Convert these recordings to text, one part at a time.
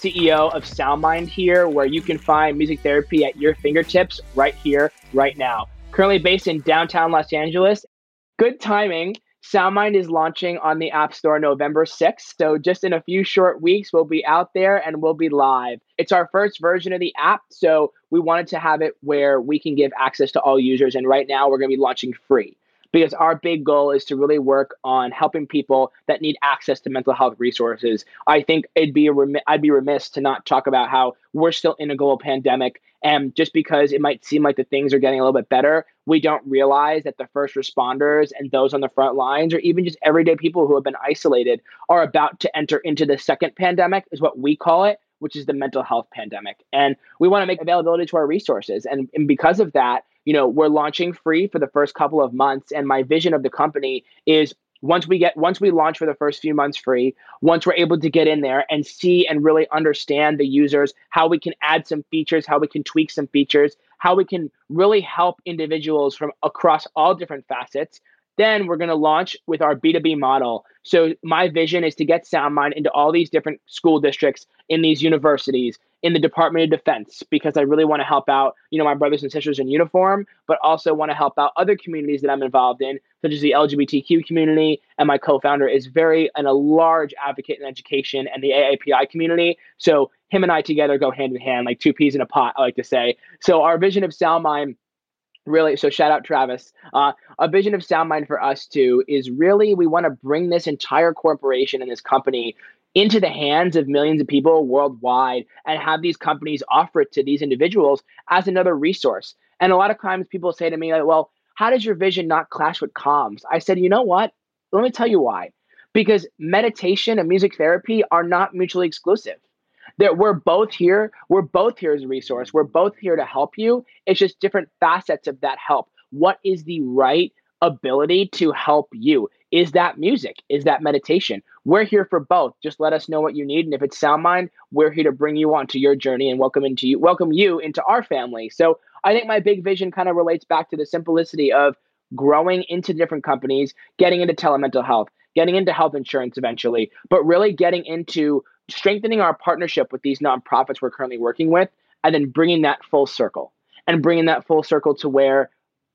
CEO of SoundMind here, where you can find music therapy at your fingertips right here, right now. Currently based in downtown Los Angeles. Good timing. SoundMind is launching on the App Store November 6th. So, just in a few short weeks, we'll be out there and we'll be live. It's our first version of the app. So, we wanted to have it where we can give access to all users. And right now, we're going to be launching free because our big goal is to really work on helping people that need access to mental health resources. I think it'd be a remi- I'd be remiss to not talk about how we're still in a global pandemic and just because it might seem like the things are getting a little bit better, we don't realize that the first responders and those on the front lines or even just everyday people who have been isolated are about to enter into the second pandemic is what we call it which is the mental health pandemic. And we want to make availability to our resources. And, and because of that, you know, we're launching free for the first couple of months. And my vision of the company is once we get once we launch for the first few months free once we're able to get in there and see and really understand the users how we can add some features how we can tweak some features how we can really help individuals from across all different facets then we're going to launch with our B2B model. So my vision is to get SoundMind into all these different school districts, in these universities, in the Department of Defense, because I really want to help out, you know, my brothers and sisters in uniform, but also want to help out other communities that I'm involved in, such as the LGBTQ community. And my co-founder is very and a large advocate in education and the AAPI community. So him and I together go hand in hand, like two peas in a pot, I like to say. So our vision of SoundMind really so shout out travis uh, a vision of soundmind for us too is really we want to bring this entire corporation and this company into the hands of millions of people worldwide and have these companies offer it to these individuals as another resource and a lot of times people say to me like well how does your vision not clash with Calm's? i said you know what let me tell you why because meditation and music therapy are not mutually exclusive that we're both here. We're both here as a resource. We're both here to help you. It's just different facets of that help. What is the right ability to help you? Is that music? Is that meditation? We're here for both. Just let us know what you need. And if it's SoundMind, we're here to bring you onto your journey and welcome into you, welcome you into our family. So I think my big vision kind of relates back to the simplicity of growing into different companies, getting into telemental health, getting into health insurance eventually, but really getting into strengthening our partnership with these nonprofits we're currently working with, and then bringing that full circle and bringing that full circle to where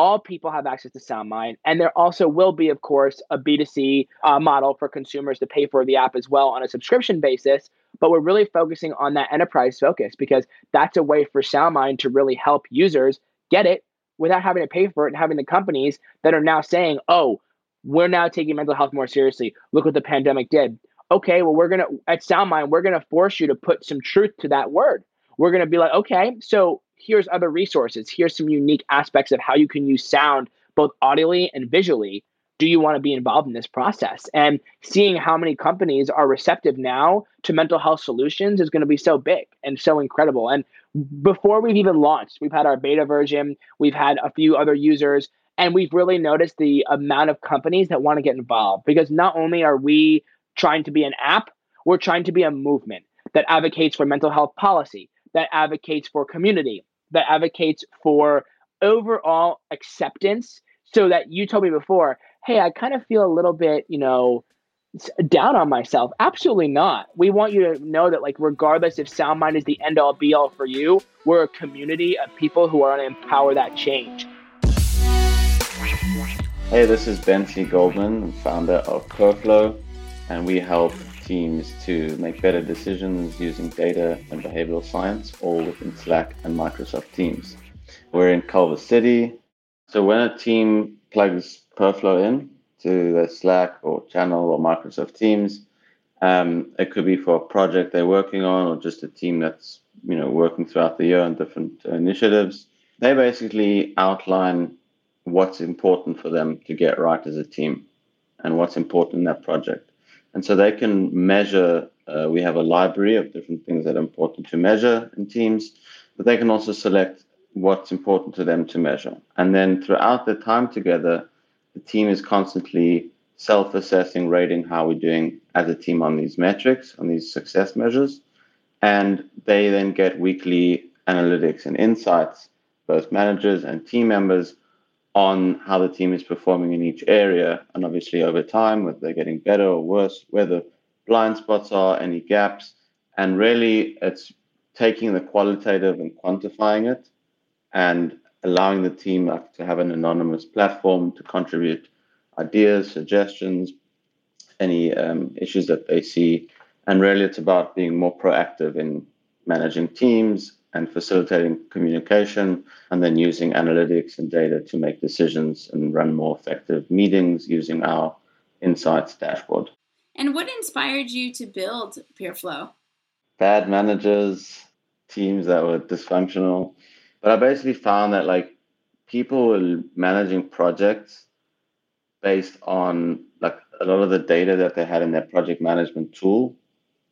all people have access to SoundMind. And there also will be, of course, a B2C uh, model for consumers to pay for the app as well on a subscription basis. But we're really focusing on that enterprise focus because that's a way for SoundMind to really help users get it without having to pay for it and having the companies that are now saying, oh, we're now taking mental health more seriously. Look what the pandemic did okay, well, we're to, at SoundMind, we're to force you to put some truth to that word. We're to be like, okay, so here's other resources. Here's some unique aspects of how you can use sound both audibly and visually. Do you want to be involved in this process? And seeing how many companies are receptive now to mental health solutions is going to be so big and so incredible. And before we've even launched, we've had our beta version, we've had a few other users, and we've really noticed the amount of companies that want to get involved because not only are we trying to be an app. We're trying to be a movement that advocates for mental health policy, that advocates for community, that advocates for overall acceptance so that you told me before, hey, I kind of feel a little bit, you know, down on myself. Absolutely not. We want you to know that, like, regardless if SoundMind is the end all be all for you, we're a community of people who are going to empower that change. Hey, this is Bentzy Goldman, founder of Perflo, and we help teams to make better decisions using data and behavioral science, all within Slack and Microsoft Teams. We're in Culver City. So when a team plugs Perflo in, to their Slack or channel or Microsoft Teams. Um, it could be for a project they're working on or just a team that's you know working throughout the year on different initiatives. They basically outline what's important for them to get right as a team and what's important in that project. And so they can measure. Uh, we have a library of different things that are important to measure in teams, but they can also select what's important to them to measure. And then throughout their time together, the team is constantly self assessing, rating how we're doing as a team on these metrics, on these success measures. And they then get weekly analytics and insights, both managers and team members, on how the team is performing in each area. And obviously, over time, whether they're getting better or worse, where the blind spots are, any gaps. And really, it's taking the qualitative and quantifying it and allowing the team to have an anonymous platform to contribute ideas, suggestions, any um, issues that they see. And really, it's about being more proactive in managing teams and facilitating communication, and then using analytics and data to make decisions and run more effective meetings using our insights dashboard. And what inspired you to build Perflo? Bad managers, teams that were dysfunctional, but I basically found that like people were managing projects based on like a lot of the data that they had in their project management tool,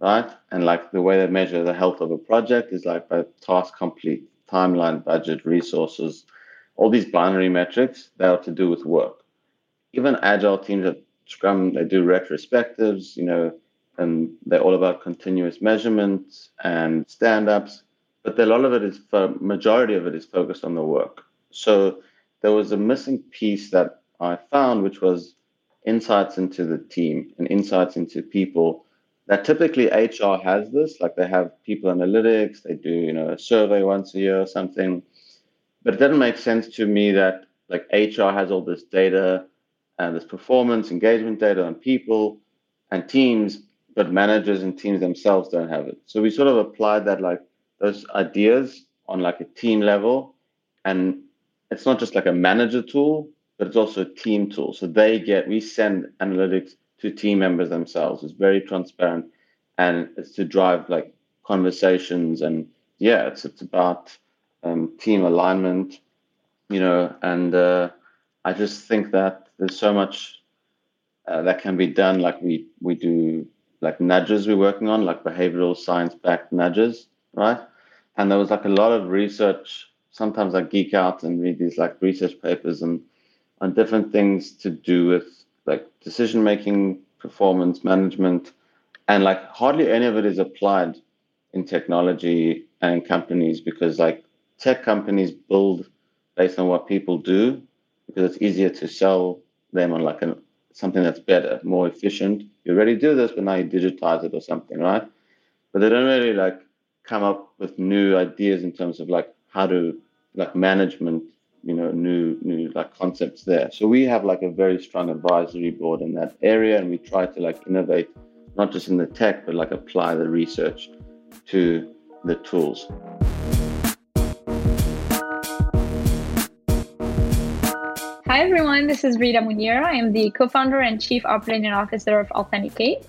right? And like the way they measure the health of a project is like by task complete, timeline, budget, resources, all these binary metrics that are to do with work. Even agile teams at Scrum, they do retrospectives, you know, and they're all about continuous measurement and stand-ups but a lot of it is for majority of it is focused on the work. So there was a missing piece that I found, which was insights into the team and insights into people. That typically HR has this, like they have people analytics, they do you know a survey once a year or something. But it doesn't make sense to me that like HR has all this data and this performance engagement data on people and teams, but managers and teams themselves don't have it. So we sort of applied that like those ideas on like a team level and it's not just like a manager tool but it's also a team tool so they get we send analytics to team members themselves. It's very transparent and it's to drive like conversations and yeah it's it's about um, team alignment you know and uh, i just think that there's so much uh, that can be done. Like we we do like nudges we're working on like behavioral science backed nudges right? And there was like a lot of research. Sometimes I geek out and read these like research papers and on different things to do with like decision making, performance management, and like hardly any of it is applied in technology and companies because like tech companies build based on what people do because it's easier to sell them on like an something that's better, more efficient. You already do this, but now you digitize it or something, right? But they don't really like come up with new ideas in terms of like how to like management you know new new like concepts there so we have like a very strong advisory board in that area and we try to like innovate not just in the tech but like apply the research to the tools Hi everyone, this is Rita Mounir. I am the co-founder and chief operating officer of Allthenticate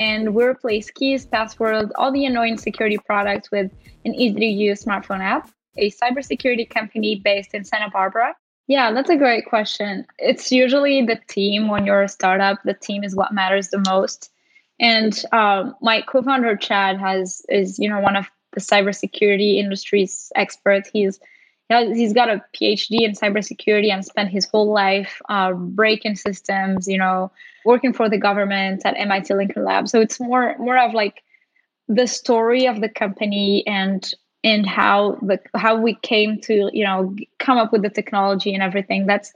and we replace keys, passwords, all the annoying security products with an easy to use smartphone app. A cybersecurity company based in Santa Barbara. Yeah, that's a great question. It's usually the team when you're a startup. The team is what matters the most. And um, my co-founder Chad has is you know one of the cybersecurity industry's experts. He's he's got a PhD in cybersecurity and spent his whole life uh, breaking systems. You know, working for the government at MIT Lincoln Lab. So it's more more of like the story of the company and and how the how we came to you know come up with the technology and everything. That's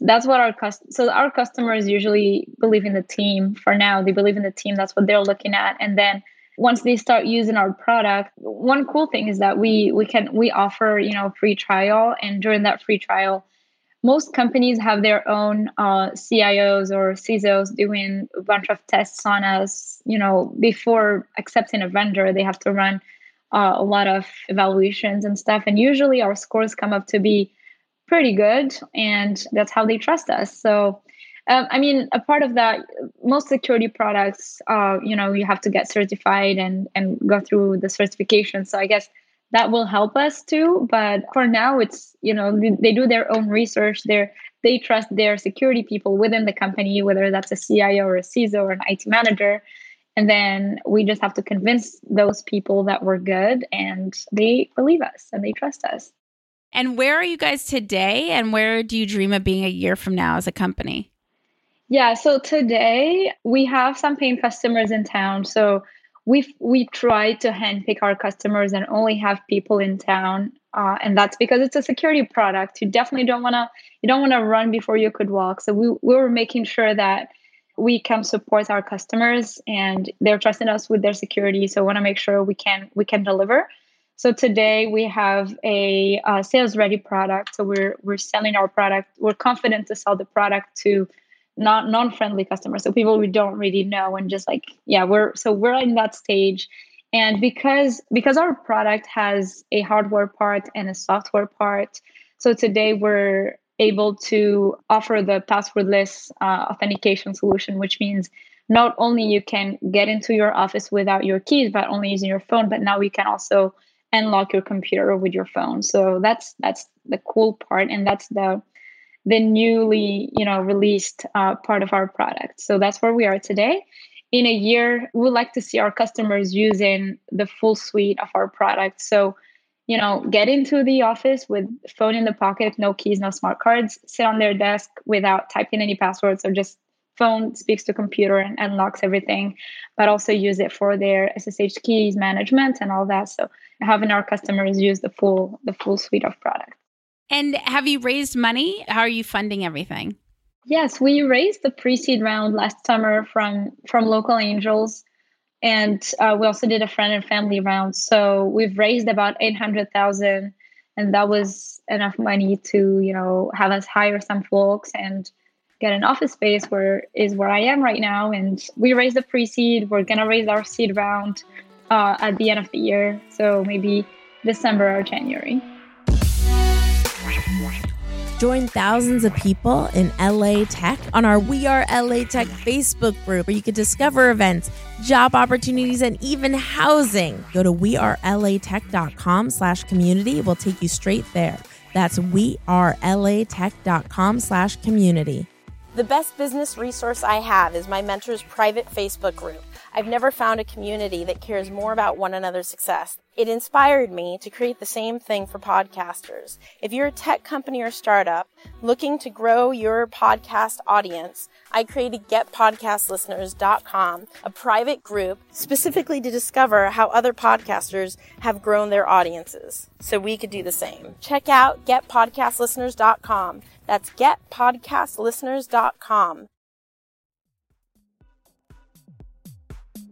that's what our cust- so our customers usually believe in the team. For now they believe in the team. That's what they're looking at. And then once they start using our product one cool thing is that we we can we offer you know free trial. And during that free trial most companies have their own uh, cios or cisos doing a bunch of tests on us you know before accepting a vendor. They have to run uh, a lot of evaluations and stuff. And usually our scores come up to be pretty good and that's how they trust us. So um, i mean a part of that most security products uh, you know you have to get certified and and go through the certification. So i guess that will help us too. But for now it's you know they do their own research. They they trust their security people within the company whether that's a cio or a ciso or an it manager and then we just have to convince those people that we're good and they believe us and they trust us and where are you guys today? And where do you dream of being a year from now as a company? Yeah, so today we have some paying customers in town. So we we try to handpick our customers and only have people in town, uh, and that's because it's a security product. You definitely don't want to you don't want to run before you could walk. So we we were making sure that we can support our customers and they're trusting us with their security. So want to make sure we can we can deliver. So today we have a, sales ready product. So we're we're selling our product. We're confident to sell the product to not non-friendly customers. So people we don't really know and just like yeah, we're so we're in that stage. And because because our product has a hardware part and a software part, so today we're able to offer the passwordless uh, authentication solution, which means not only you can get into your office without your keys, but only using your phone, but now we can also unlock your computer with your phone. So that's that's the cool part, and that's the the newly you know released uh, part of our product. So that's where we are today. In a year, we would like to see our customers using the full suite of our product. So you know, get into the office with phone in the pocket, no keys, no smart cards, sit on their desk without typing any passwords or just phone speaks to computer and unlocks everything, but also use it for their SSH keys management and all that. So having our customers use the full the full suite of products. And have you raised money? How are you funding everything? Yes, we raised the pre-seed round last summer from from local angels, and uh, we also did a friend and family round. So we've raised about eight hundred thousand, and that was enough money to you know have us hire some folks and get an office space where is where I am right now. And we raised the pre-seed. We're gonna raise our seed round uh, at the end of the year, so maybe December or January. Join thousands of people in LA Tech on our We Are LA Tech Facebook group where you can discover events, job opportunities, and even housing. Go to wearelatech.com slash community. We'll take you straight there. That's wearelatech.com slash community. The best business resource I have is my mentor's private Facebook group. I've never found a community that cares more about one another's success. It inspired me to create the same thing for podcasters. If you're a tech company or startup looking to grow your podcast audience, I created getpodcastlisteners.com, a private group specifically to discover how other podcasters have grown their audiences so we could do the same. Check out getpodcastlisteners.com. That's getpodcastlisteners.com.